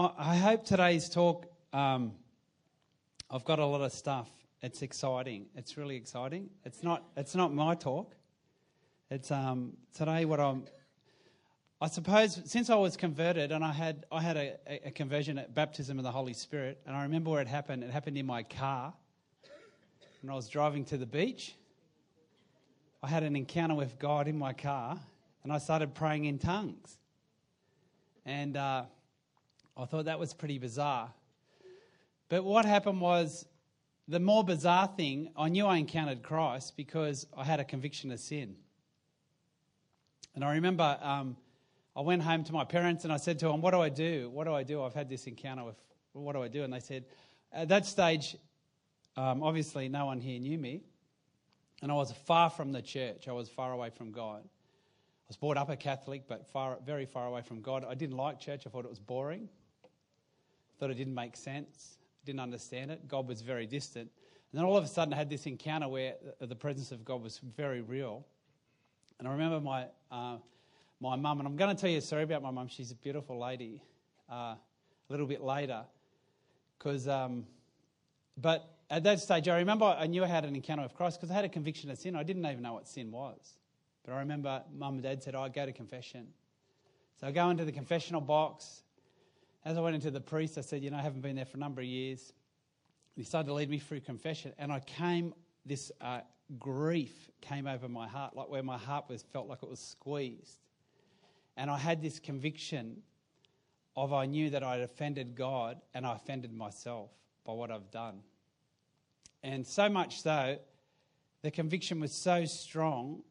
I hope today's talk. Um, I've got a lot of stuff. It's exciting. It's really exciting. It's not. It's not my talk. It's um, today what I'm. I suppose since I was converted and I had I had a, a conversion at baptism of the Holy Spirit, and I remember where it happened. It happened in my car when I was driving to the beach. I had an encounter with God in my car, and I started praying in tongues. And uh, I thought that was pretty bizarre. But what happened was the more bizarre thing, I knew I encountered Christ because I had a conviction of sin. And I remember um, I went home to my parents and I said to them, What do I do? What do I do? I've had this encounter with, what do I do? And they said, At that stage, um, obviously, no one here knew me. And I was far from the church, I was far away from God. I was brought up a Catholic, but far, very far away from God. I didn't like church, I thought it was boring, thought it didn't make sense, didn't understand it. God was very distant. And then all of a sudden, I had this encounter where the presence of God was very real. And I remember my, uh, my mum, and I'm going to tell you a story about my mum. She's a beautiful lady uh, a little bit later. Because, um, but at that stage, I remember I knew I had an encounter with Christ because I had a conviction of sin. I didn't even know what sin was. But I remember mum and dad said, oh, I'd go to confession. So I go into the confessional box. As I went into the priest, I said, You know, I haven't been there for a number of years. He started to lead me through confession. And I came, this uh, grief came over my heart, like where my heart was felt like it was squeezed. And I had this conviction of I knew that I'd offended God and I offended myself by what I've done. And so much so, the conviction was so strong,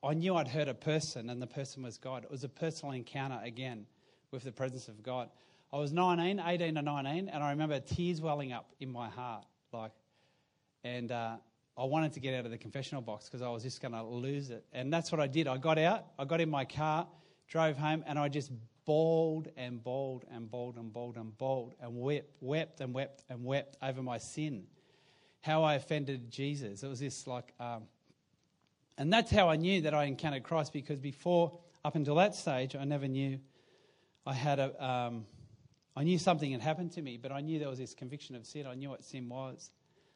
I knew I'd hurt a person, and the person was God. It was a personal encounter again with the presence of God. I was 19, 18 or 19, and I remember tears welling up in my heart. Like, and uh, I wanted to get out of the confessional box because I was just going to lose it. And that's what I did. I got out, I got in my car, drove home, and I just bawled and bawled and bawled and bawled and bawled and wept, wept and wept and wept over my sin how I offended Jesus. It was this like, um, and that's how I knew that I encountered Christ because before, up until that stage, I never knew I had a, um, I knew something had happened to me, but I knew there was this conviction of sin. I knew what sin was,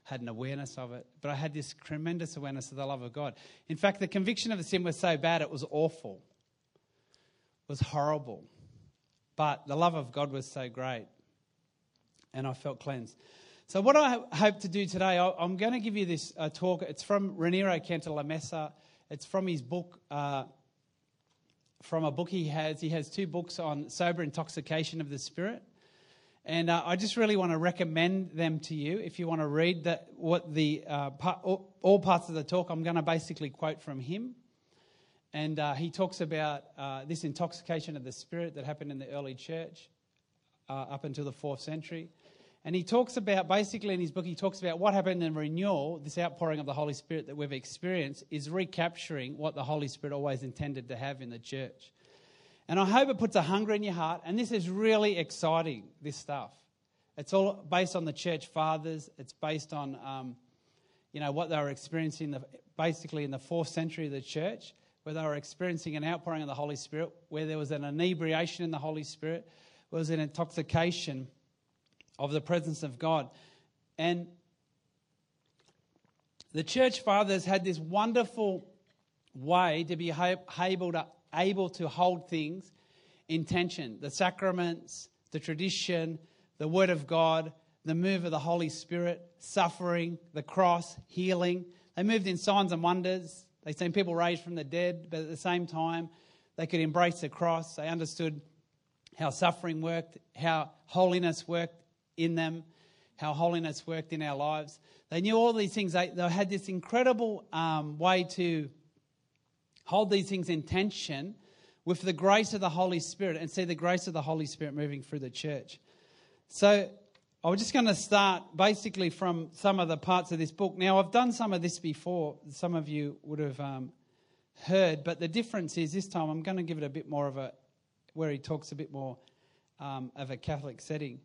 had an awareness of it, but I had this tremendous awareness of the love of God. In fact, the conviction of the sin was so bad it was awful, it was horrible, but the love of God was so great, and I felt cleansed. So, what I hope to do today, I'm going to give you this uh, talk. It's from Raniero Cantalamessa. It's from his book, uh, from a book he has. He has two books on sober intoxication of the spirit. And uh, I just really want to recommend them to you. If you want to read that, what the uh, part, all, parts of the talk, I'm going to basically quote from him. And uh, he talks about uh, this intoxication of the spirit that happened in the early church up until the fourth century. And he talks about, basically in his book, he talks about what happened in renewal, this outpouring of the Holy Spirit that we've experienced, is recapturing what the Holy Spirit always intended to have in the church. And I hope it puts a hunger in your heart. And this is really exciting, this stuff. It's all based on the church fathers, it's based on, um, you know, what they were experiencing the, basically in the fourth century of the church, where they were experiencing an outpouring of the Holy Spirit, where there was an inebriation in the Holy Spirit, there was an intoxication of the presence of God. And the church fathers had this wonderful way to be able to, able to hold things in tension the sacraments, the tradition, the Word of God, the move of the Holy Spirit, suffering, the cross, healing. They moved in signs and wonders. They seen people raised from the dead, but at the same time, they could embrace the cross. They understood how suffering worked, how holiness worked, in them, how holiness worked in our lives. They knew all these things. They, they had this incredible um, way to hold these things in tension with the grace of the Holy Spirit and see the grace of the Holy Spirit moving through the church. So I was just going to start basically from some of the parts of this book. Now, I've done some of this before, some of you would have um, heard, but the difference is this time I'm going to give it a bit more of a, where he talks a bit more um, of a Catholic setting.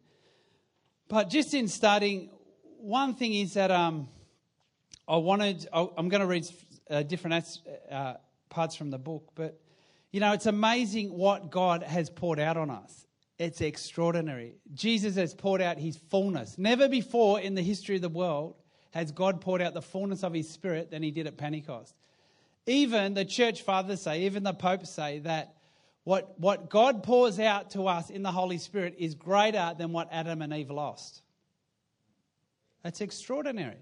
But just in starting, one thing is that um, I wanted, I'm going to read uh, different uh, parts from the book, but you know, it's amazing what God has poured out on us. It's extraordinary. Jesus has poured out his fullness. Never before in the history of the world has God poured out the fullness of his spirit than he did at Pentecost. Even the church fathers say, even the popes say that what, what God pours out to us in the Holy Spirit is greater than what Adam and Eve lost. That's extraordinary.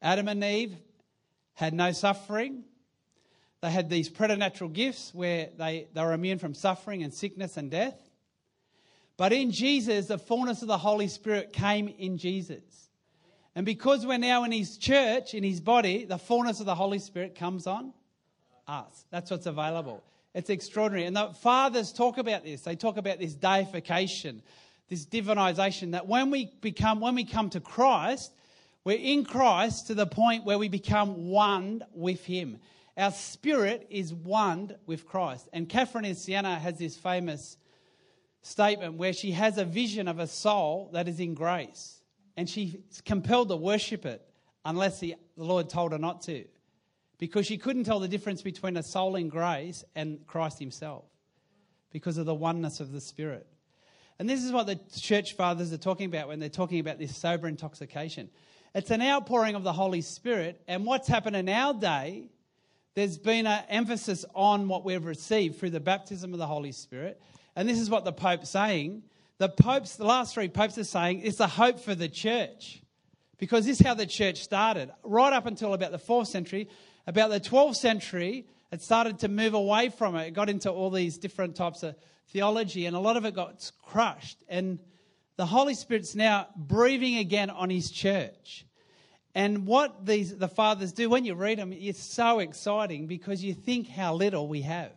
Adam and Eve had no suffering. They had these preternatural gifts where they, they were immune from suffering and sickness and death. But in Jesus, the fullness of the Holy Spirit came in Jesus. And because we're now in his church, in his body, the fullness of the Holy Spirit comes on us. That's what's available. It's extraordinary. And the fathers talk about this. They talk about this deification, this divinization, that when we become, when we come to Christ, we're in Christ to the point where we become one with him. Our spirit is one with Christ. And Catherine in Siena has this famous statement where she has a vision of a soul that is in grace. And she's compelled to worship it unless the, the Lord told her not to. Because she couldn't tell the difference between a soul in grace and Christ Himself because of the oneness of the Spirit. And this is what the church fathers are talking about when they're talking about this sober intoxication. It's an outpouring of the Holy Spirit. And what's happened in our day, there's been an emphasis on what we've received through the baptism of the Holy Spirit. And this is what the Pope's saying. The popes, the last three popes are saying it's a hope for the church. Because this is how the church started. Right up until about the fourth century, about the 12th century, it started to move away from it. It got into all these different types of theology, and a lot of it got crushed. And the Holy Spirit's now breathing again on His church. And what these the fathers do when you read them, it's so exciting because you think how little we have.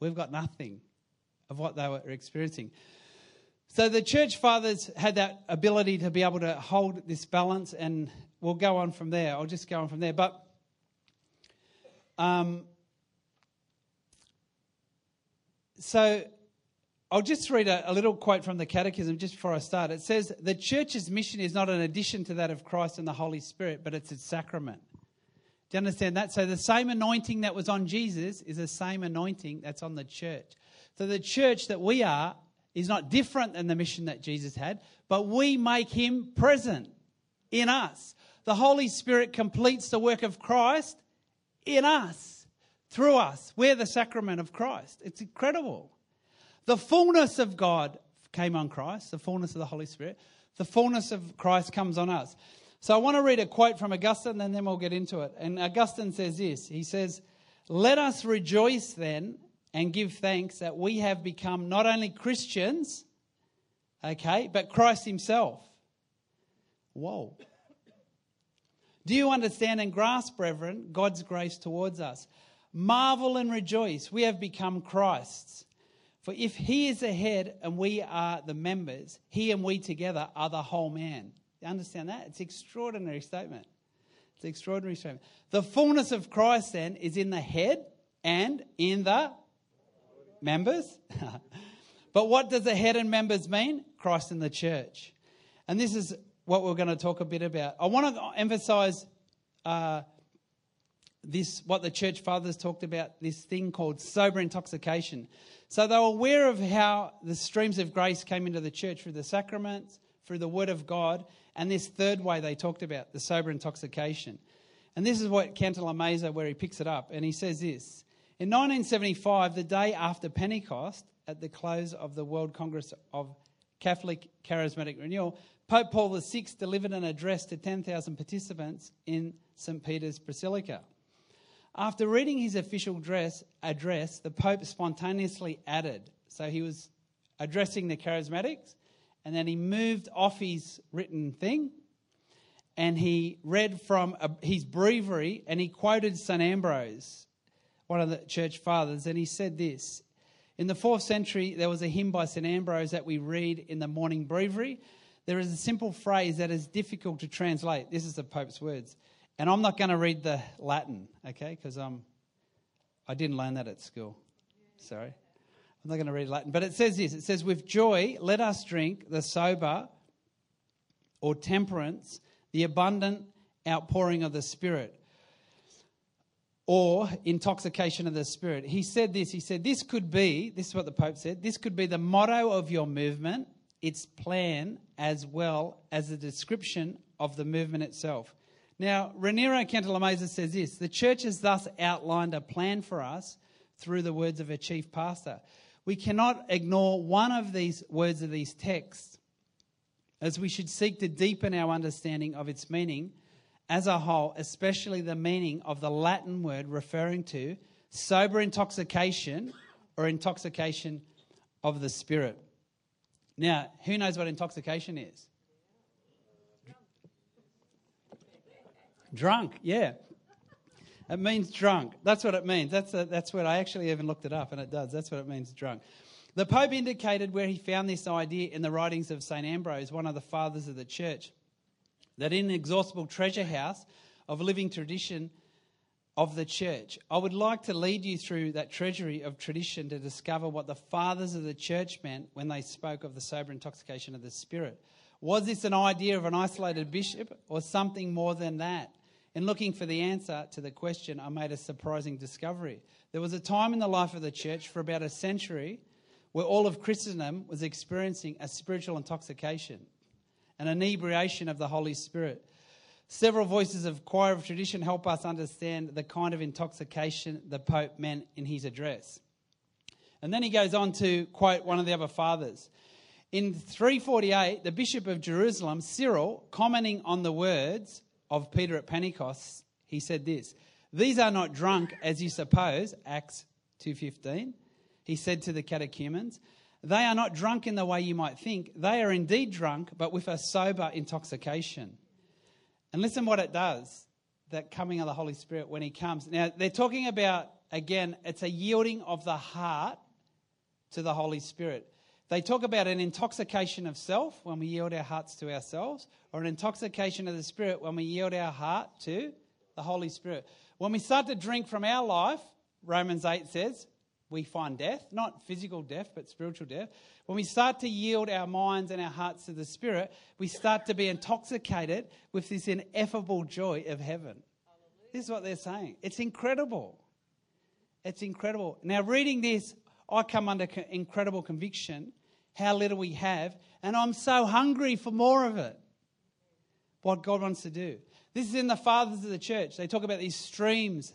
We've got nothing of what they were experiencing. So the church fathers had that ability to be able to hold this balance, and we'll go on from there. I'll just go on from there. But um, so I'll just read a, a, little quote from the Catechism just before I start. It says, The church's mission is not an addition to that of Christ and the Holy Spirit, but it's its sacrament. Do you understand that? So the same anointing that was on Jesus is the same anointing that's on the church. So the church that we are is not different than the mission that Jesus had, but we make him present in us. The Holy Spirit completes the work of Christ in us, through us. We're the sacrament of Christ. It's incredible. The fullness of God came on Christ, the fullness of the Holy Spirit. The fullness of Christ comes on us. So I want to read a quote from Augustine and then we'll get into it. And Augustine says this He says, Let us rejoice then and give thanks that we have become not only Christians, okay, but Christ Himself. Whoa. Do you understand and grasp, brethren, God's grace towards us? Marvel and rejoice. We have become Christ's. For if He is the head and we are the members, He and we together are the whole man. You understand that? It's an extraordinary statement. It's an extraordinary statement. The fullness of Christ then is in the head and in the members. but what does the head and members mean? Christ in the church. And this is what we're going to talk a bit about. I want to emphasize uh, this, what the church fathers talked about, this thing called sober intoxication. So they were aware of how the streams of grace came into the church through the sacraments, through the word of God, and this third way they talked about, the sober intoxication. And this is what Cantalamessa, where he picks it up, and he says this. In 1975, the day after Pentecost, at the close of the World Congress of Catholic Charismatic Renewal, Pope Paul VI delivered an address to 10,000 participants in St. Peter's Basilica. After reading his official address, address, the Pope spontaneously added, so he was addressing the charismatics, and then he moved off his written thing and he read from his breviary and he quoted St. Ambrose, one of the church fathers, and he said this. In the fourth century, there was a hymn by St. Ambrose that we read in the morning breviary there is a simple phrase that is difficult to translate. This is the Pope's words. And I'm not going to read the Latin, okay, because um, I didn't learn that at school. Sorry. I'm not going to read Latin. But it says this it says, With joy, let us drink the sober or temperance, the abundant outpouring of the Spirit. or intoxication of the Spirit. He said this He said, This could be, this is what the Pope said, this could be the motto of your movement, its plan, as well as a description of the movement itself. Now, Raniero Cantalamessa says this The church has thus outlined a plan for us through the words of a chief pastor. We cannot ignore one of these words of these texts, as we should seek to deepen our understanding of its meaning as a whole, especially the meaning of the Latin word referring to sober intoxication or intoxication of the spirit. Now, who knows what intoxication is? Drunk, yeah. It means drunk. That's what it means. That's, a, that's what I actually even looked it up, and it does. That's what it means, drunk. The Pope indicated where he found this idea in the writings of St. Ambrose, one of the fathers of the church that inexhaustible treasure house of living tradition of the church. I would like to lead you through that treasury of tradition to discover what the fathers of the church meant when they spoke of the sober intoxication of the Spirit. Was this an idea of an isolated bishop or something more than that? In looking for the answer to the question, I made a surprising discovery. There was a time in the life of the church for about a century where all of Christendom was experiencing a spiritual intoxication an inebriation of the Holy Spirit. Several voices of choir of tradition help us understand the kind of intoxication the Pope meant in his address. And then he goes on to quote one of the other fathers. In 348, the Bishop of Jerusalem, Cyril, commenting on the words of Peter at Pentecost, he said this These are not drunk as you suppose, Acts 2.15. He said to the catechumens, they are not drunk in the way you might think. They are indeed drunk, but with a sober intoxication. And listen what it does, that coming of the Holy Spirit when He comes. Now, they're talking about, again, it's a yielding of the heart to the Holy Spirit. They talk about an intoxication of self when we yield our hearts to ourselves, or an intoxication of the Spirit when we yield our heart to the Holy Spirit. When we start to drink from our life, Romans 8 says, we find death, not physical death, but spiritual death. When we start to yield our minds and our hearts to the Spirit, we start to be intoxicated with this ineffable joy of heaven. This is what they're saying. It's incredible. It's incredible. Now, reading this, I come under incredible conviction how little we have, and I'm so hungry for more of it. What God wants to do. This is in the fathers of the church. They talk about these streams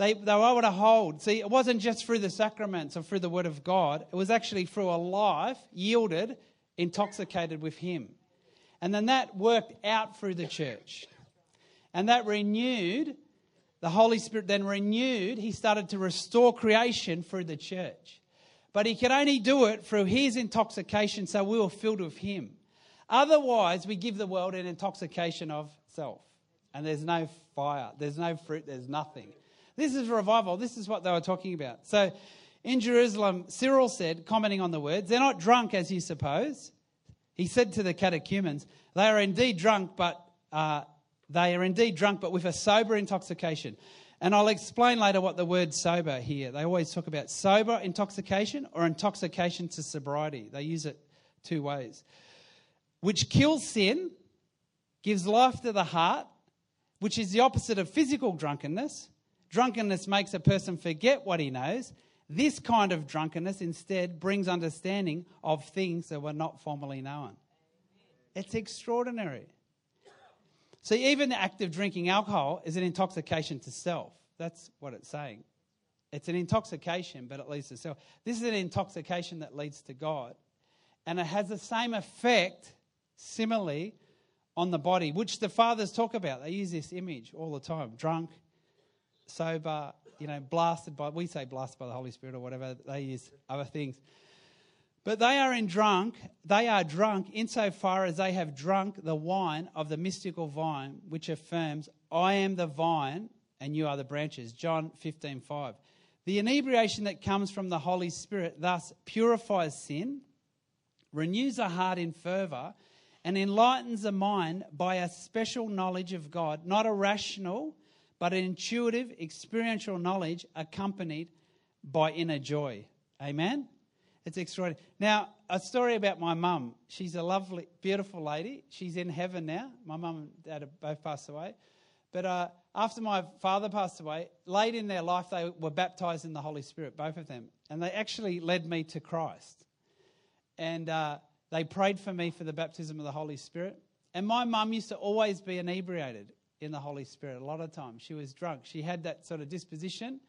they, they were able to hold. See, it wasn't just through the sacraments or through the Word of God, it was actually through a life yielded, intoxicated with Him. And then that worked out through the church. And that renewed, the Holy Spirit then renewed, He started to restore creation through the church. But He could only do it through His intoxication, so we were filled with Him. Otherwise, we give the world an intoxication of self. And there's no fire, there's no fruit, there's nothing. This is revival. This is what they were talking about. So in Jerusalem, Cyril said, commenting on the words, they're not drunk as you suppose. He said to the catechumens, they are indeed drunk, but uh, they are indeed drunk, but with a sober intoxication. And I'll explain later what the word sober here. They always talk about sober intoxication or intoxication to sobriety. They use it two ways. Which kills sin, gives life to the heart, which is the opposite of physical drunkenness, Drunkenness makes a person forget what he knows. This kind of drunkenness instead brings understanding of things that were not formerly known. It's extraordinary. See, even the act of drinking alcohol is an intoxication to self. That's what it's saying. It's an intoxication, but it leads to self. This is an intoxication that leads to God. And it has the same effect, similarly, on the body, which the fathers talk about. They use this image all the time drunk, sober, you know, blasted by, we say blasted by the Holy Spirit or whatever, they use other things. But they are in drunk, they are drunk insofar as they have drunk the wine of the mystical vine, which affirms, I am the vine and you are the branches. John 15, 5. The inebriation that comes from the Holy Spirit thus purifies sin, renews the heart in fervour, and enlightens the mind by a special knowledge of God, not a rational but an intuitive, experiential knowledge accompanied by inner joy. Amen? It's extraordinary. Now, a story about my mum. She's a lovely, beautiful lady. She's in heaven now. My mum and dad have both passed away. But uh, after my father passed away, late in their life, they were baptized in the Holy Spirit, both of them. And they actually led me to Christ. And uh, they prayed for me for the baptism of the Holy Spirit. And my mum used to always be inebriated in the Holy Spirit a lot of times. She was drunk. She had that sort of disposition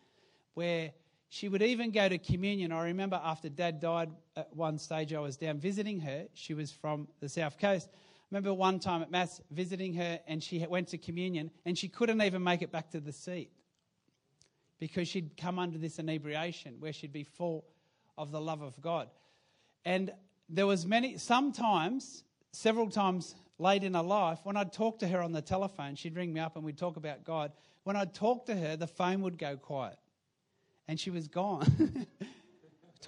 where she would even go to communion. I remember after dad died at one stage, I was down visiting her. She was from the South Coast I remember one time at Mass visiting her and she went to communion and she couldn't even make it back to the seat because she'd come under this inebriation where she'd be full of the love of God. And there was many, sometimes, several times late in her life, when I'd talk to her on the telephone, she'd ring me up and we'd talk about God. When I'd talk to her, the phone would go quiet and she was gone.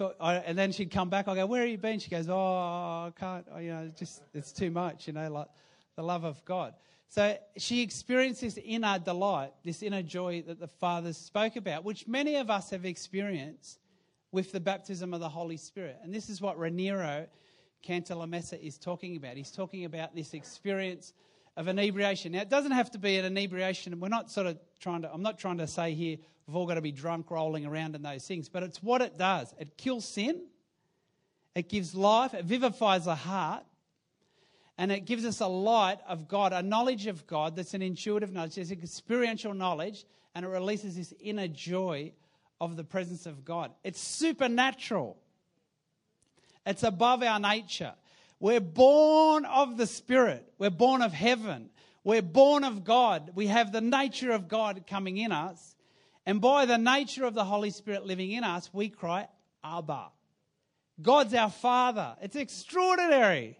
and then she'd come back. I go, "Where have you been?" She goes, "Oh, I can't. You know, just it's too much. You know, like the love of God." So she experienced this inner delight, this inner joy that the fathers spoke about, which many of us have experienced with the baptism of the Holy Spirit. And this is what Raniero Cantalamessa is talking about. He's talking about this experience of inebriation. Now, it doesn't have to be an inebriation. We're not sort of trying to, I'm not trying to say here, we've all got to be drunk rolling around in those things, but it's what it does. It kills sin, it gives life, it vivifies the heart, and it gives us a light of God, a knowledge of God that's an intuitive knowledge, it's experiential knowledge, and it releases this inner joy of the presence of God. It's supernatural, it's above our nature. We're born of the Spirit. We're born of heaven. We're born of God. We have the nature of God coming in us. And by the nature of the Holy Spirit living in us, we cry, Abba. God's our Father. It's extraordinary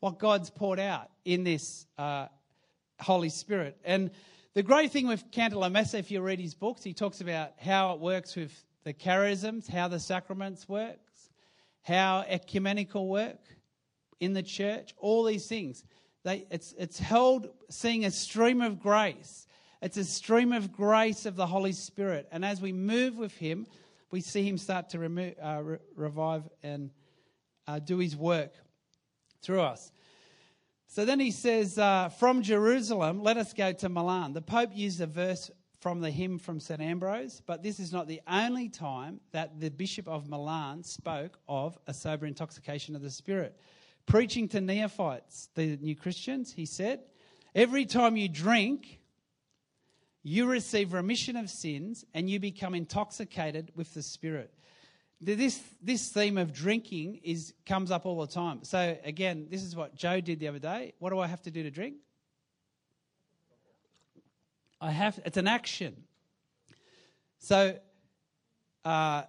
what God's poured out in this uh, Holy Spirit. And the great thing with Cantalamessa, if you read his books, he talks about how it works with the charisms, how the sacraments works, how ecumenical work in the church, all these things. They, it's, it's held seeing a stream of grace. It's a stream of grace of the Holy Spirit. And as we move with Him, we see Him start to remo- uh, re- revive and uh, do His work through us. So then he says, uh, From Jerusalem, let us go to Milan. The Pope used a verse from the hymn from St. Ambrose, but this is not the only time that the Bishop of Milan spoke of a sober intoxication of the Spirit. Preaching to neophytes, the new Christians, he said, Every time you drink, you receive remission of sins and you become intoxicated with the Spirit. This, this theme of drinking is, comes up all the time. So, again, this is what Joe did the other day. What do I have to do to drink? I have, it's an action. So, uh,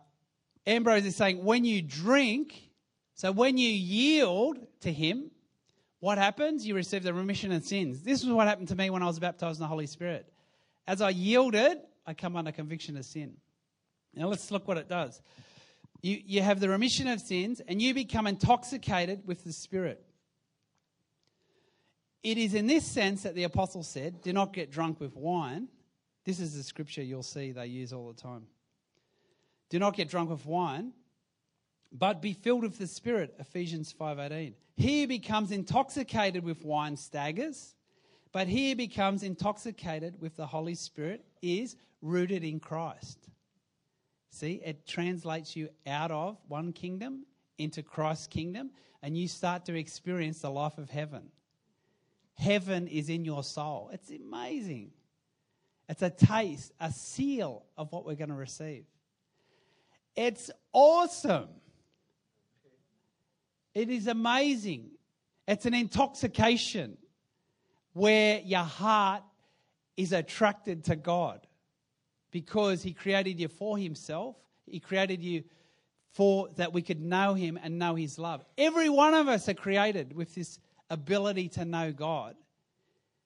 Ambrose is saying when you drink, so when you yield to Him, what happens? You receive the remission of sins. This is what happened to me when I was baptized in the Holy Spirit. As I yielded, I come under conviction of sin. Now let's look what it does. You, you have the remission of sins and you become intoxicated with the Spirit. It is in this sense that the apostle said, Do not get drunk with wine. This is the scripture you'll see they use all the time. Do not get drunk with wine, but be filled with the Spirit, Ephesians 5.18. He becomes intoxicated with wine staggers, but he becomes intoxicated with the Holy Spirit, is rooted in Christ. See, it translates you out of one kingdom into Christ's kingdom, and you start to experience the life of heaven. Heaven is in your soul. It's amazing. It's a taste, a seal of what we're going to receive. It's awesome. It is amazing. It's an intoxication where your heart is attracted to God because He created you for Himself. He created you for that we could know Him and know His love. Every one of us are created with this ability to know God,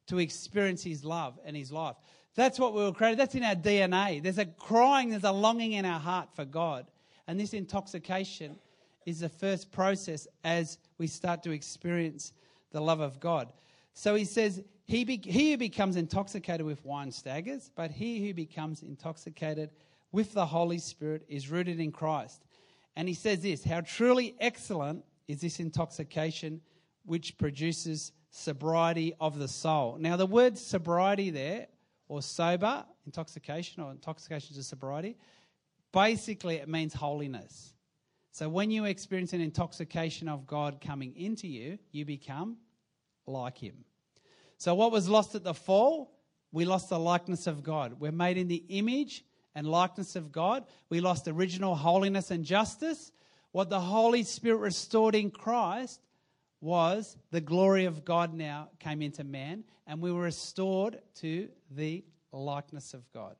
to experience His love and His life. That's what we were created. That's in our DNA. There's a crying, there's a longing in our heart for God. And this intoxication is the first process as we start to experience the love of God. So he says, he, be, he who becomes intoxicated with wine staggers, but he who becomes intoxicated with the Holy Spirit is rooted in Christ. And he says this How truly excellent is this intoxication which produces sobriety of the soul. Now, the word sobriety there, or sober, intoxication, or intoxication to sobriety, basically it means holiness. So when you experience an intoxication of God coming into you, you become like Him. So what was lost at the fall? We lost the likeness of God. We're made in the image and likeness of God. We lost original holiness and justice. What the Holy Spirit restored in Christ was the glory of God now came into man, and we were restored to the likeness of God.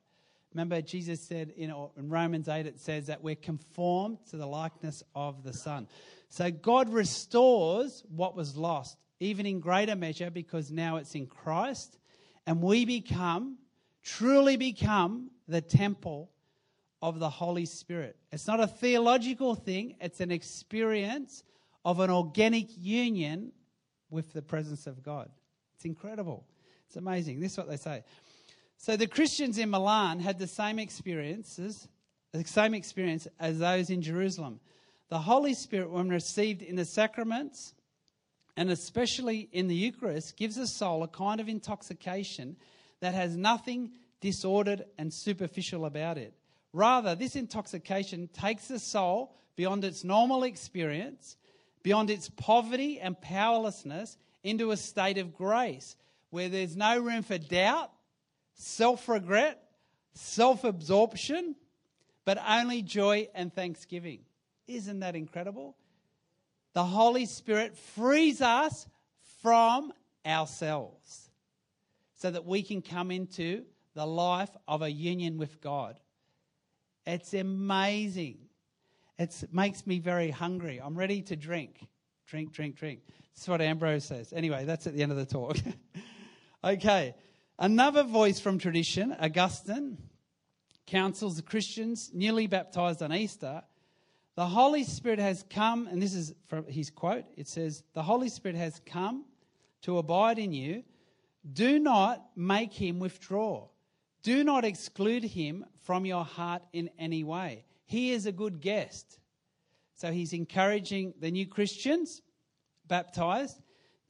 Remember, Jesus said in, Romans 8, it says that we're conformed to the likeness of the Son. So God restores what was lost, even in greater measure, because now it's in Christ, and we become, truly become, the temple of the Holy Spirit. It's not a theological thing, it's an experience of an organic union with the presence of God. It's incredible. It's amazing. This is what they say. So the Christians in Milan had the same experiences, the same experience as those in Jerusalem. The Holy Spirit, when received in the sacraments, and especially in the Eucharist, gives a soul a kind of intoxication that has nothing disordered and superficial about it. Rather, this intoxication takes the soul beyond its normal experience, beyond its poverty and powerlessness, into a state of grace where there's no room for doubt, self regret, self absorption, but only joy and thanksgiving. Isn't that incredible? The Holy Spirit frees us from ourselves so that we can come into the life of a union with God. It's amazing. It makes me very hungry. I'm ready to drink. Drink, drink, drink. That's what Ambrose says. Anyway, that's at the end of the talk. okay. Another voice from tradition, Augustine, counsels the Christians newly baptized on Easter. The Holy Spirit has come, and this is from his quote it says, The Holy Spirit has come to abide in you. Do not make him withdraw. Do not exclude him from your heart in any way. He is a good guest. So he's encouraging the new Christians baptized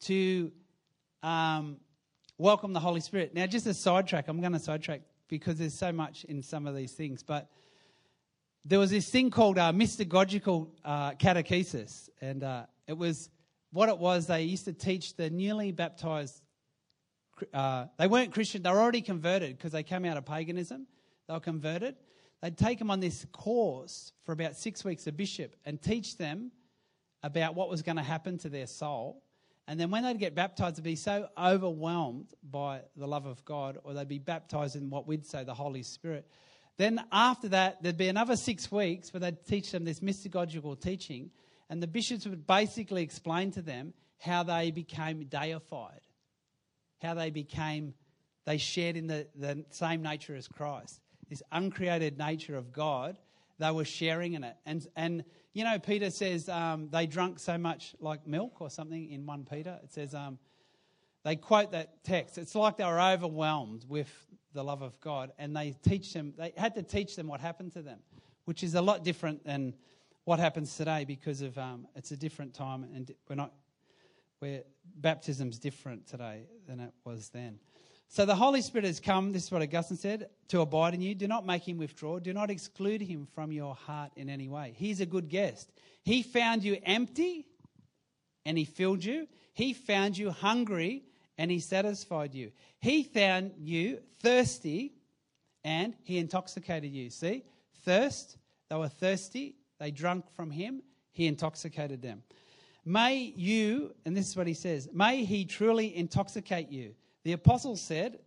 to um, welcome the Holy Spirit. Now, just a sidetrack, I'm going to sidetrack because there's so much in some of these things, but there was this thing called uh, mystagogical uh, catechesis, and uh, it was what it was. They used to teach the newly baptized uh, they weren't Christian, they were already converted because they came out of paganism. They were converted. They'd take them on this course for about six weeks, a bishop, and teach them about what was going to happen to their soul. And then when they'd get baptized, they'd be so overwhelmed by the love of God, or they'd be baptized in what we'd say the Holy Spirit. Then after that, there'd be another six weeks where they'd teach them this mystagogical teaching, and the bishops would basically explain to them how they became deified how they became, they shared in the, the same nature as Christ. This uncreated nature of God, they were sharing in it. And, and you know, Peter says um, they drank so much like milk or something in 1 Peter. It says, um, they quote that text. It's like they were overwhelmed with the love of God, and they teach them. They had to teach them what happened to them, which is a lot different than what happens today because of um, it's a different time, and we're not where baptism's different today than it was then. So the Holy Spirit has come, this is what Augustine said, to abide in you. Do not make him withdraw. Do not exclude him from your heart in any way. He's a good guest. He found you empty and he filled you. He found you hungry and he satisfied you. He found you thirsty and he intoxicated you. See? Thirst. They were thirsty. They drank from him. He intoxicated them. May you, and this is what he says, may he truly intoxicate you. The apostle said,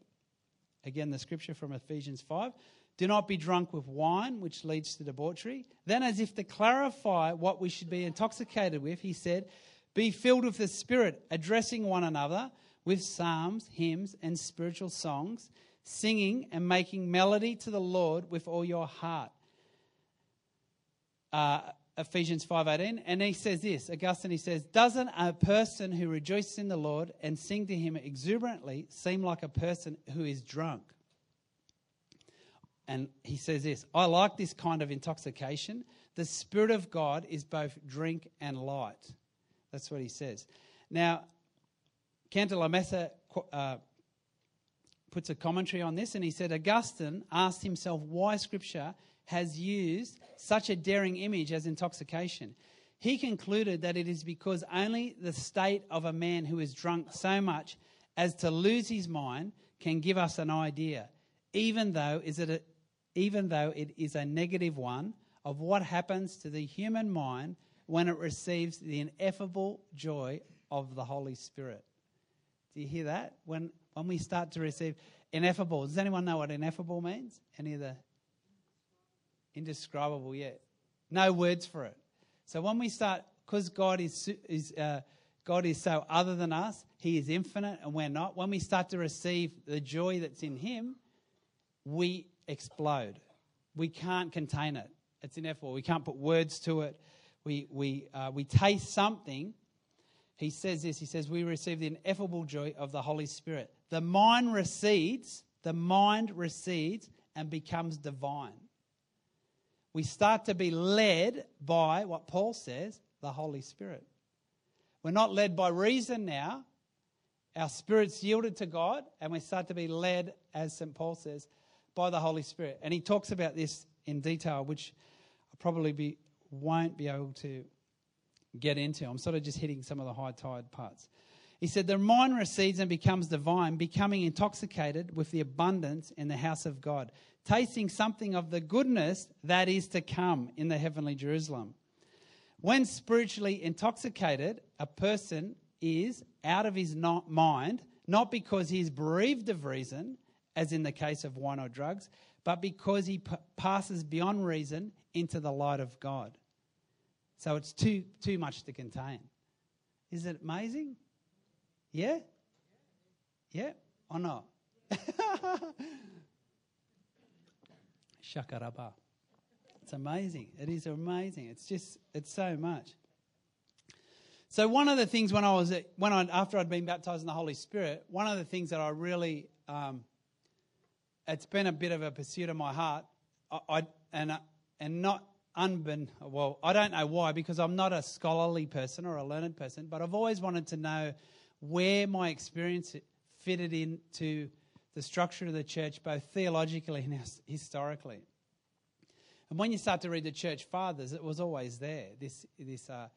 again, the scripture from Ephesians 5, do not be drunk with wine, which leads to debauchery. Then, as if to clarify what we should be intoxicated with, he said, Be filled with the Spirit, addressing one another with psalms, hymns, and spiritual songs, singing and making melody to the Lord with all your heart. Uh, Ephesians 5:18 and he says this Augustine he says doesn't a person who rejoices in the Lord and sing to him exuberantly seem like a person who is drunk? And he says this I like this kind of intoxication. The spirit of God is both drink and light. That's what he says. Now Cantalamessa uh, puts a commentary on this, and he said Augustine asked himself why Scripture has used such a daring image as intoxication. He concluded that it is because only the state of a man who is drunk so much as to lose his mind can give us an idea, even though, is it a, even though it is a negative one, of what happens to the human mind when it receives the ineffable joy of the Holy Spirit. Do you hear that? When, when we start to receive ineffable, does anyone know what ineffable means? Any of the indescribable yet? No words for it. So when we start, because God is, is uh, God is so other than us, He is infinite and we're not. When we start to receive the joy that's in Him, we explode. We can't contain it. It's ineffable. We can't put words to it. We, we, uh, we taste something. He says this He says, We receive the ineffable joy of the Holy Spirit. The mind recedes, the mind recedes and becomes divine we start to be led by what Paul says, the Holy Spirit. We're not led by reason now. Our spirit's yielded to God, and we start to be led, as St. Paul says, by the Holy Spirit. And he talks about this in detail, which I probably be, won't be able to get into. I'm sort of just hitting some of the high tide parts. He said, The mind recedes and becomes divine, becoming intoxicated with the abundance in the house of God tasting something of the goodness that is to come in the heavenly Jerusalem. When spiritually intoxicated, a person is out of his mind, not because he is bereaved of reason, as in the case of wine or drugs, but because he p- passes beyond reason into the light of God. So it's too, too much to contain. Is it amazing? Yeah? Yeah or not? Shakaraba. It's amazing. It is amazing. It's just, it's so much. So one of the things when I was when I after I'd been baptized in the Holy Spirit, one of the things that I really, um, it's been a bit of a pursuit of my heart. I, I and and not unbeen well, I don't know why because I'm not a scholarly person or a learned person, but I've always wanted to know where my experience fitted into the structure of the church, both theologically and historically. And when you start to read the church fathers, it was always there, this, this uh,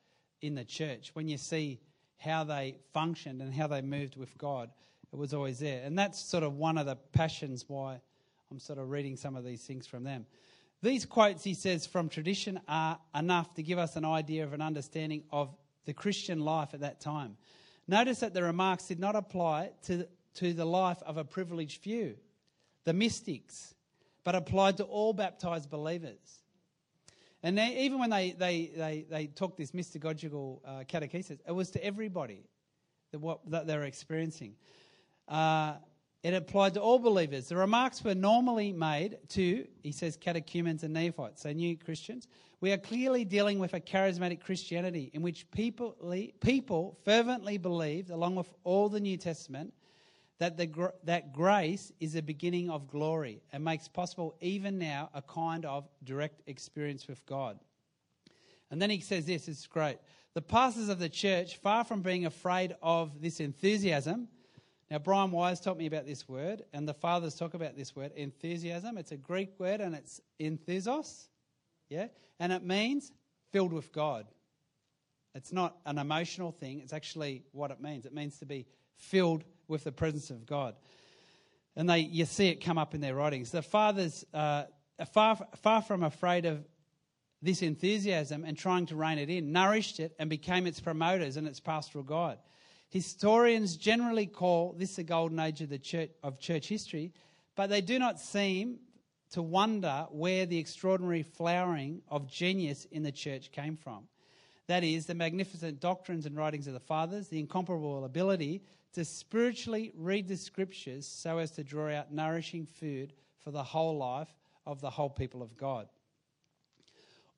in the church. When you see how they functioned and how they moved with God, it was always there. And that's sort of one of the passions why I'm sort of reading some of these things from them. These quotes, he says, from tradition are enough to give us an idea of an understanding of the Christian life at that time. Notice that the remarks did not apply to to the life of a privileged few, the mystics, but applied to all baptized believers. And they, even when they, they, they, they took this mystagogical uh, catechesis, it was to everybody that, what, that they were experiencing. Uh, it applied to all believers. The remarks were normally made to, he says, catechumens and neophytes, so new Christians. We are clearly dealing with a charismatic Christianity in which people, people fervently believed, along with all the New Testament, that, the, that grace is a beginning of glory and makes possible even now a kind of direct experience with God. And then he says this, it's great. The pastors of the church, far from being afraid of this enthusiasm, now Brian Wise taught me about this word, and the fathers talk about this word, enthusiasm. It's a Greek word and it's enthusos, yeah? And it means filled with God. It's not an emotional thing, it's actually what it means. It means to be filled with the presence of God. And they, you see it come up in their writings. The fathers uh, are far, far from afraid of this enthusiasm and trying to rein it in, nourished it and became its promoters and its pastoral guide. Historians generally call this the golden age of the church, of church history, but they do not seem to wonder where the extraordinary flowering of genius in the church came from. That is, the magnificent doctrines and writings of the fathers, the incomparable ability to spiritually read the scriptures so as to draw out nourishing food for the whole life of the whole people of God.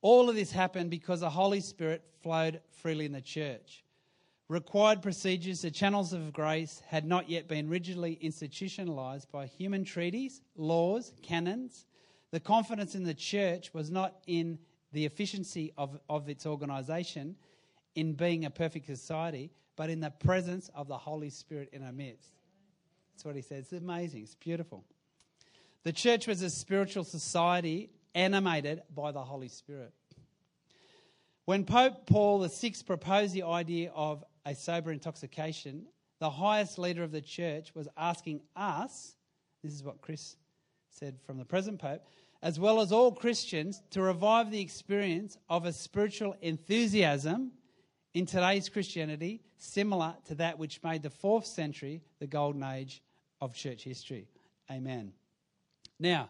All of this happened because the Holy Spirit flowed freely in the church. Required procedures, the channels of grace, had not yet been rigidly institutionalized by human treaties, laws, canons. The confidence in the church was not in the efficiency of, of its organization, in being a perfect society, but in the presence of the Holy Spirit in our midst. That's what he says. It's amazing. It's beautiful. The church was a spiritual society animated by the Holy Spirit. When Pope Paul VI proposed the idea of a sober intoxication, the highest leader of the church was asking us, this is what Chris said from the present Pope, as well as all Christians, to revive the experience of a spiritual enthusiasm in today's Christianity, similar to that which made the fourth century the golden age of church history. Amen. Now,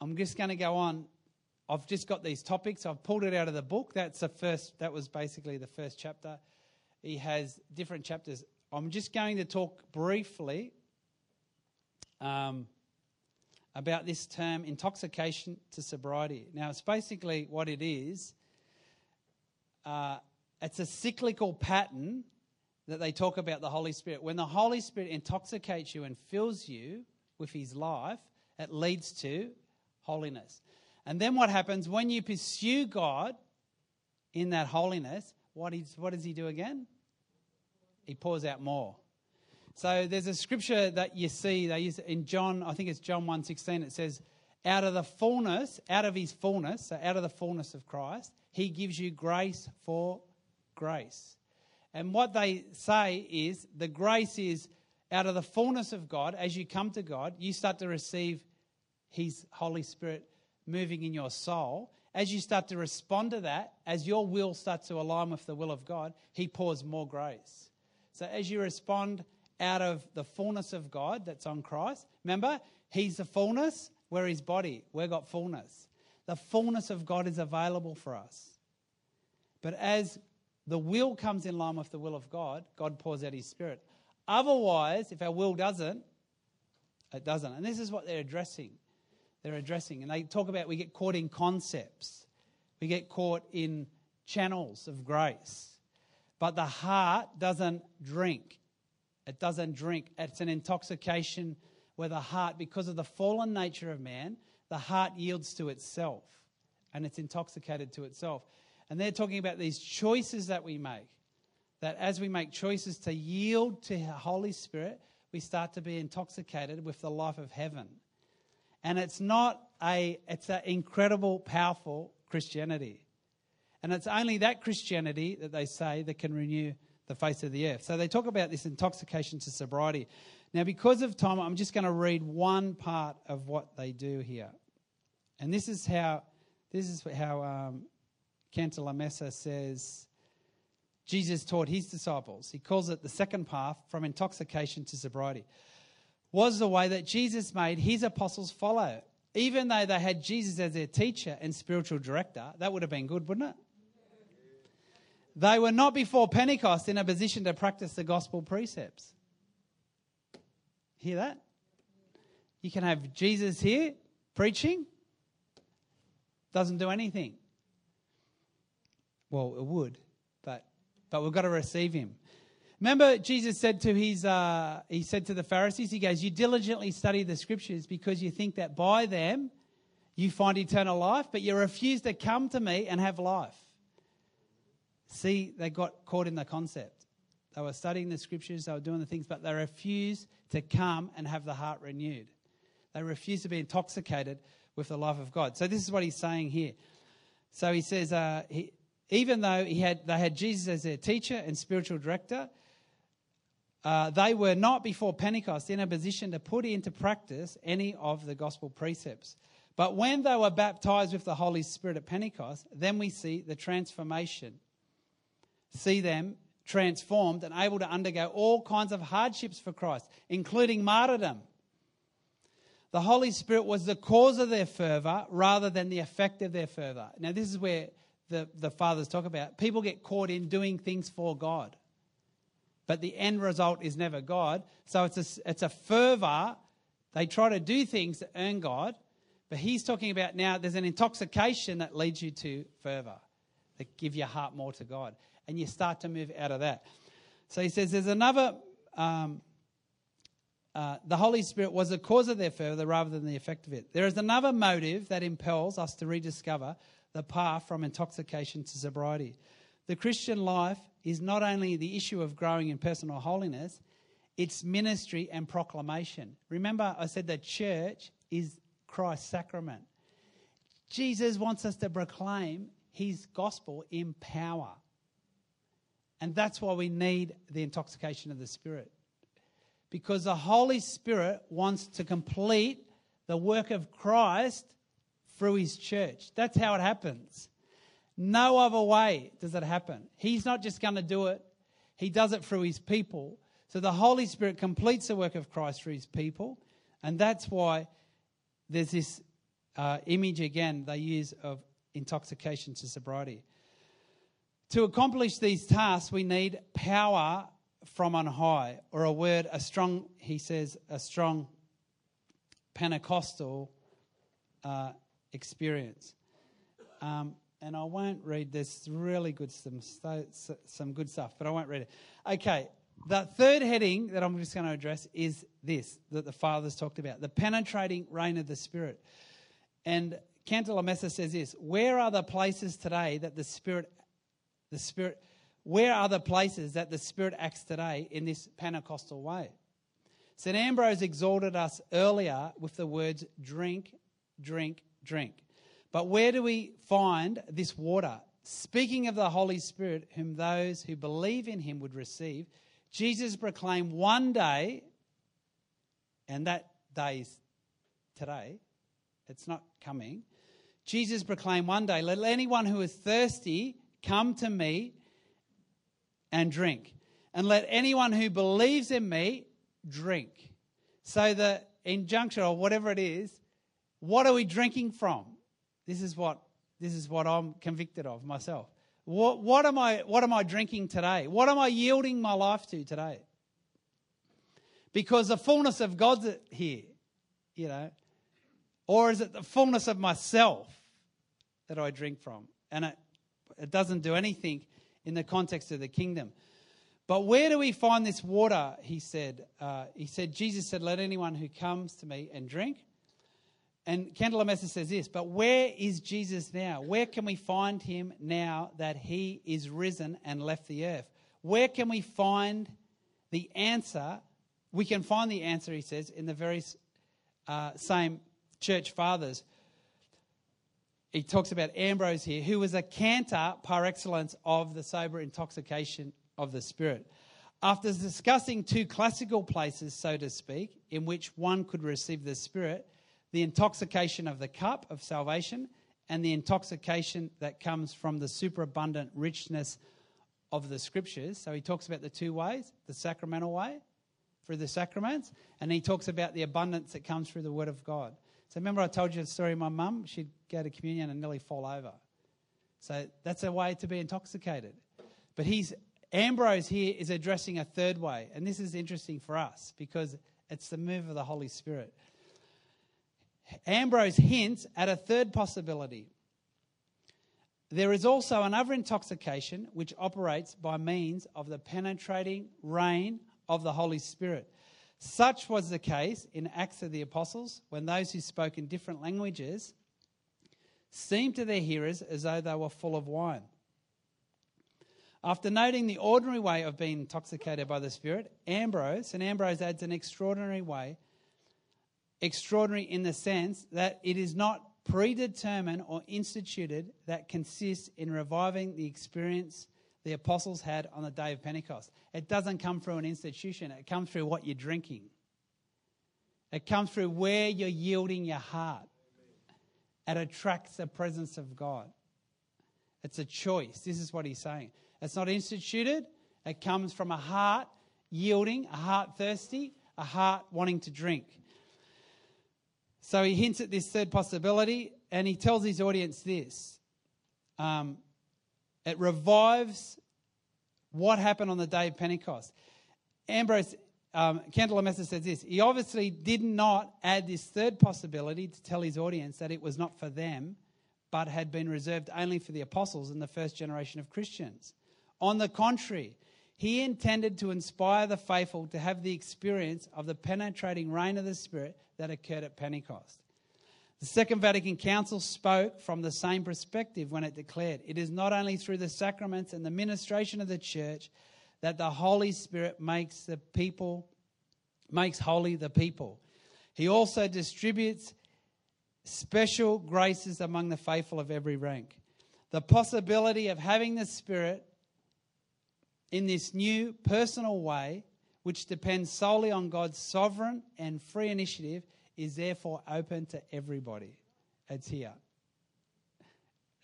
I'm just going to go on. I've just got these topics. I've pulled it out of the book. That's the first. That was basically the first chapter. He has different chapters. I'm just going to talk briefly um, about this term intoxication to sobriety. Now, it's basically what it is. Uh, it's a cyclical pattern that they talk about the Holy Spirit. When the Holy Spirit intoxicates you and fills you with His life, it leads to holiness. And then what happens when you pursue God in that holiness? What, is, what does He do again? He pours out more. So there's a scripture that you see they use in John, I think it's John 1:16 it says out of the fullness, out of his fullness, so out of the fullness of Christ, he gives you grace for grace. And what they say is the grace is out of the fullness of God, as you come to God, you start to receive His Holy Spirit moving in your soul. As you start to respond to that, as your will starts to align with the will of God, He pours more grace. So as you respond out of the fullness of God that's on Christ, remember, He's the fullness, we're His body, we've got fullness. The fullness of God is available for us. But as the will comes in line with the will of God, God pours out his spirit. Otherwise, if our will doesn't, it doesn't. And this is what they're addressing. They're addressing. And they talk about we get caught in concepts, we get caught in channels of grace. But the heart doesn't drink. It doesn't drink. It's an intoxication where the heart, because of the fallen nature of man, the heart yields to itself and it's intoxicated to itself. And they're talking about these choices that we make. That as we make choices to yield to the Holy Spirit, we start to be intoxicated with the life of heaven. And it's not a, it's an incredible, powerful Christianity. And it's only that Christianity that they say that can renew the face of the earth. So they talk about this intoxication to sobriety. Now, because of time, I'm just going to read one part of what they do here. And this is how, this is how um, Cantalamessa says Jesus taught his disciples. He calls it the second path from intoxication to sobriety. Was the way that Jesus made his apostles follow. Even though they had Jesus as their teacher and spiritual director, that would have been good, wouldn't it? They were not before Pentecost in a position to practice the gospel precepts. Hear that? You can have Jesus here preaching, doesn't do anything. Well, it would, but but we've got to receive him. Remember, Jesus said to his uh, he said to the Pharisees, he goes, "You diligently study the scriptures because you think that by them you find eternal life, but you refuse to come to me and have life." See, they got caught in the concept. They were studying the scriptures, they were doing the things, but they refused to come and have the heart renewed. They refused to be intoxicated with the life of God. So this is what he's saying here. So he says, uh, he, even though he had, they had Jesus as their teacher and spiritual director, uh, they were not before Pentecost in a position to put into practice any of the gospel precepts. But when they were baptized with the Holy Spirit at Pentecost, then we see the transformation. See them transformed and able to undergo all kinds of hardships for Christ, including martyrdom. The Holy Spirit was the cause of their fervor rather than the effect of their fervor. Now, this is where the, the fathers talk about. People get caught in doing things for God, but the end result is never God. So it's a, it's a fervor. They try to do things to earn God, but he's talking about now there's an intoxication that leads you to fervor, that give your heart more to God, and you start to move out of that. So he says there's another. Um, uh, the Holy Spirit was the cause of their fervor rather than the effect of it. There is another motive that impels us to rediscover the path from intoxication to sobriety. The Christian life is not only the issue of growing in personal holiness, It's ministry and proclamation. Remember, I said the church is Christ's sacrament. Jesus wants us to proclaim his gospel in power. And that's why we need the intoxication of the Spirit. Because the Holy Spirit wants to complete the work of Christ through his church. That's how it happens. No other way does it happen. He's not just going to do it, he does it through his people. So the Holy Spirit completes the work of Christ through his people. And that's why there's this uh, image again they use of intoxication to sobriety. To accomplish these tasks, we need power from on high, or a word, a strong, he says, a strong Pentecostal uh, experience. Um, and I won't read this really good some some good stuff, but I won't read it. Okay, the third heading that I'm just going to address is this that the fathers talked about: the penetrating reign of the Spirit. And Cantor Cantalamessa says this: Where are the places today that the Spirit, the Spirit, where are the places that the Spirit acts today in this Pentecostal way? St. Ambrose exhorted us earlier with the words drink, drink, drink. But where do we find this water? Speaking of the Holy Spirit, whom those who believe in him would receive, Jesus proclaimed one day, and that day is today, it's not coming. Jesus proclaimed one day, Let anyone who is thirsty come to me and drink. And let anyone who believes in me drink. So the injunction or whatever it is, what are we drinking from? This is what this is what I'm convicted of myself. What, what am I what am I drinking today? What am I yielding my life to today? Because the fullness of God's here, you know. Or is it the fullness of myself that I drink from? And it, it doesn't do anything in the context of the kingdom. But where do we find this water? He said. Uh, he said, Jesus said, Let anyone who comes to me and drink. And Cantalamessa says this, but where is Jesus now? Where can we find him now that he is risen and left the earth? Where can we find the answer? We can find the answer, he says, in the very uh, same church fathers. He talks about Ambrose here, who was a cantor par excellence of the sober intoxication of the Spirit. After discussing two classical places, so to speak, in which one could receive the Spirit, the intoxication of the cup of salvation and the intoxication that comes from the superabundant richness of the scriptures. So he talks about the two ways the sacramental way through the sacraments, and he talks about the abundance that comes through the word of God. So remember, I told you the story of my mum? She'd go to communion and nearly fall over. So that's a way to be intoxicated. But he's Ambrose here is addressing a third way, and this is interesting for us because it's the move of the Holy Spirit. Ambrose hints at a third possibility. There is also another intoxication which operates by means of the penetrating reign of the Holy Spirit. Such was the case in Acts of the Apostles when those who spoke in different languages seemed to their hearers as though they were full of wine. After noting the ordinary way of being intoxicated by the Spirit, Ambrose, and Ambrose adds an extraordinary way, extraordinary in the sense that it is not predetermined or instituted that consists in reviving the experience the apostles had on the day of Pentecost. It doesn't come through an institution, it comes through what you're drinking. It comes through where you're yielding your heart. It attracts the presence of God. It's a choice. This is what he's saying. It's not instituted, it comes from a heart yielding, a heart thirsty, a heart wanting to drink. So he hints at this third possibility and he tells his audience this um, it revives what happened on the day of Pentecost. Ambrose um, Cantalamessa says this He obviously did not add this third possibility to tell his audience that it was not for them, but had been reserved only for the apostles and the first generation of Christians. On the contrary, he intended to inspire the faithful to have the experience of the penetrating reign of the Spirit that occurred at Pentecost. The Second Vatican Council spoke from the same perspective when it declared it is not only through the sacraments and the ministration of the church that the Holy Spirit makes the people makes holy the people. He also distributes special graces among the faithful of every rank. The possibility of having the Spirit in this new personal way, which depends solely on God's sovereign and free initiative, is therefore open to everybody. It's here.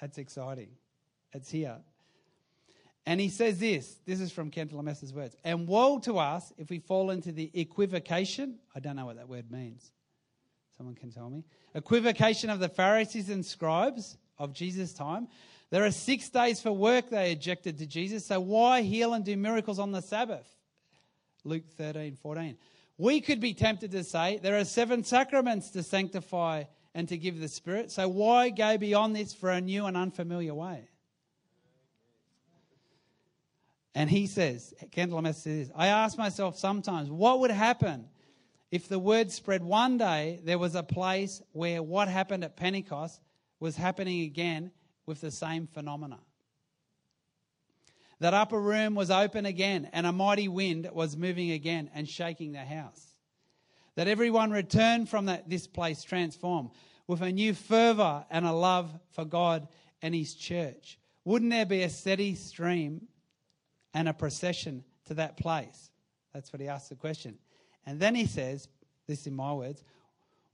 That's exciting. It's here. And he says this this is from Cantalamessa's words. And woe to us if we fall into the equivocation. I don't know what that word means. Someone can tell me. Equivocation of the Pharisees and scribes of Jesus' time. There are six days for work, they objected to Jesus. So why heal and do miracles on the Sabbath? Luke 13, 14. We could be tempted to say there are seven sacraments to sanctify and to give the Spirit. So why go beyond this for a new and unfamiliar way? And he says, Kendall Cantalamessa says, I ask myself sometimes, what would happen if the word spread one day there was a place where what happened at Pentecost was happening again with the same phenomena? That upper room was open again, and a mighty wind was moving again and shaking the house. That everyone returned from that, this place transformed with a new fervor and a love for God and His church. Wouldn't there be a steady stream and a procession to that place? That's what he asks the question. And then he says, this in my words,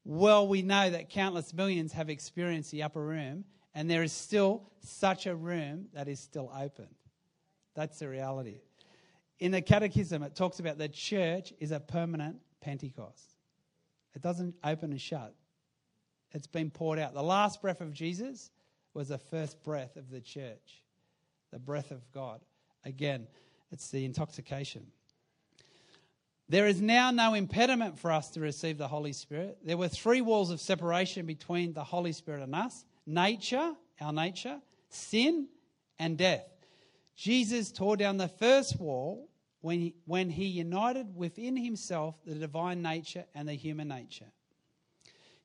well, we know that countless millions have experienced the upper room, and there is still such a room that is still open. That's the reality. In the Catechism, it talks about the church is a permanent Pentecost. It doesn't open and shut, it's been poured out. The last breath of Jesus was the first breath of the church, the breath of God. Again, it's the intoxication. There is now no impediment for us to receive the Holy Spirit. There were three walls of separation between the Holy Spirit and us nature, our nature, sin, and death. Jesus tore down the first wall when he, when he united within himself the divine nature and the human nature.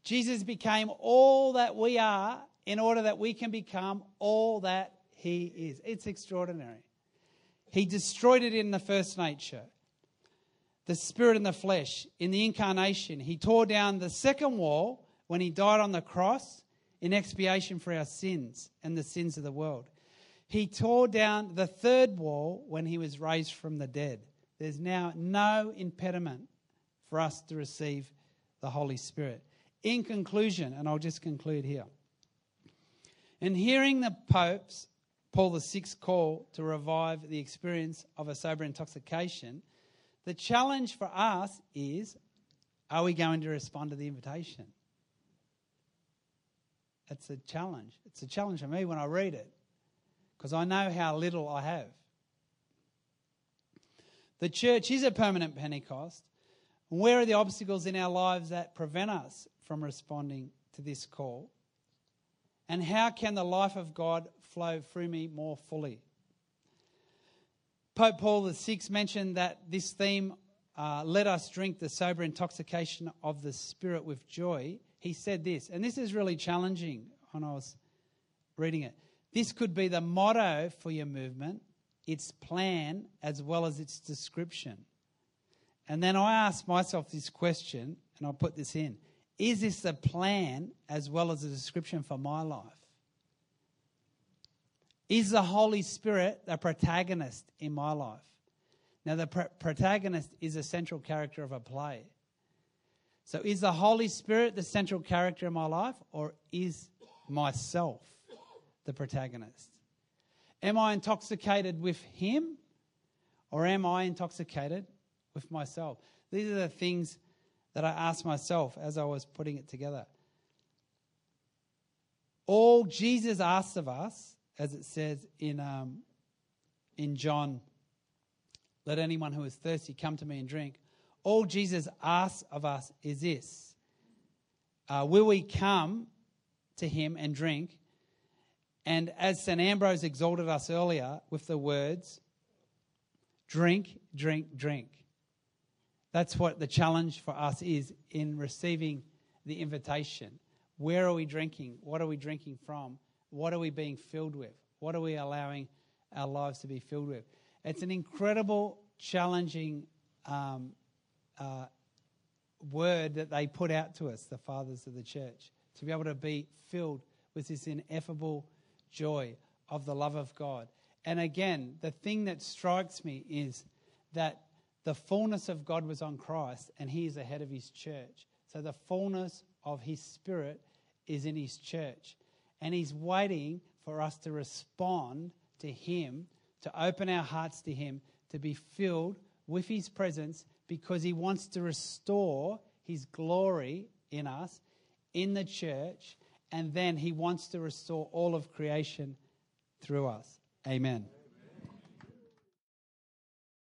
Jesus became all that we are in order that we can become all that he is. It's extraordinary. He destroyed it in the first nature, the spirit and the flesh, in the incarnation. He tore down the second wall when he died on the cross in expiation for our sins and the sins of the world. He tore down the third wall when he was raised from the dead. There's now no impediment for us to receive the Holy Spirit. In conclusion, and I'll just conclude here. In hearing the Pope's Paul VI call to revive the experience of a sober intoxication, the challenge for us is are we going to respond to the invitation? It's a challenge. It's a challenge for me when I read it because I know how little I have. The church is a permanent Pentecost. Where are the obstacles in our lives that prevent us from responding to this call? And how can the life of God flow through me more fully? Pope Paul VI mentioned that this theme, uh, let us drink the sober intoxication of the Spirit with joy. He said this, and this is really challenging when I was reading it. This could be the motto for your movement, its plan, as well as its description. And then I asked myself this question, and I'll put this in Is this a plan as well as a description for my life? Is the Holy Spirit the protagonist in my life? Now, the pr- protagonist is a central character of a play. So, is the Holy Spirit the central character in my life, or is myself the protagonist? Am I intoxicated with Him, or am I intoxicated with myself? These are the things that I asked myself as I was putting it together. All Jesus asks of us as it says in, um, in John, let anyone who is thirsty come to me and drink. All Jesus asks of us is this uh, Will we come to him and drink? And as St. Ambrose exalted us earlier with the words, drink, drink, drink. That's what the challenge for us is in receiving the invitation. Where are we drinking? What are we drinking from? What are we being filled with? What are we allowing our lives to be filled with? It's an incredible, challenging um, uh, word that they put out to us, the fathers of the church, to be able to be filled with this ineffable joy of the love of God. And again, the thing that strikes me is that the fullness of God was on Christ and he is ahead of his church. So the fullness of his spirit is in his church. And he's waiting for us to respond to him, to open our hearts to him, to be filled with his presence because he wants to restore his glory in us, in the church, and then he wants to restore all of creation through us. Amen.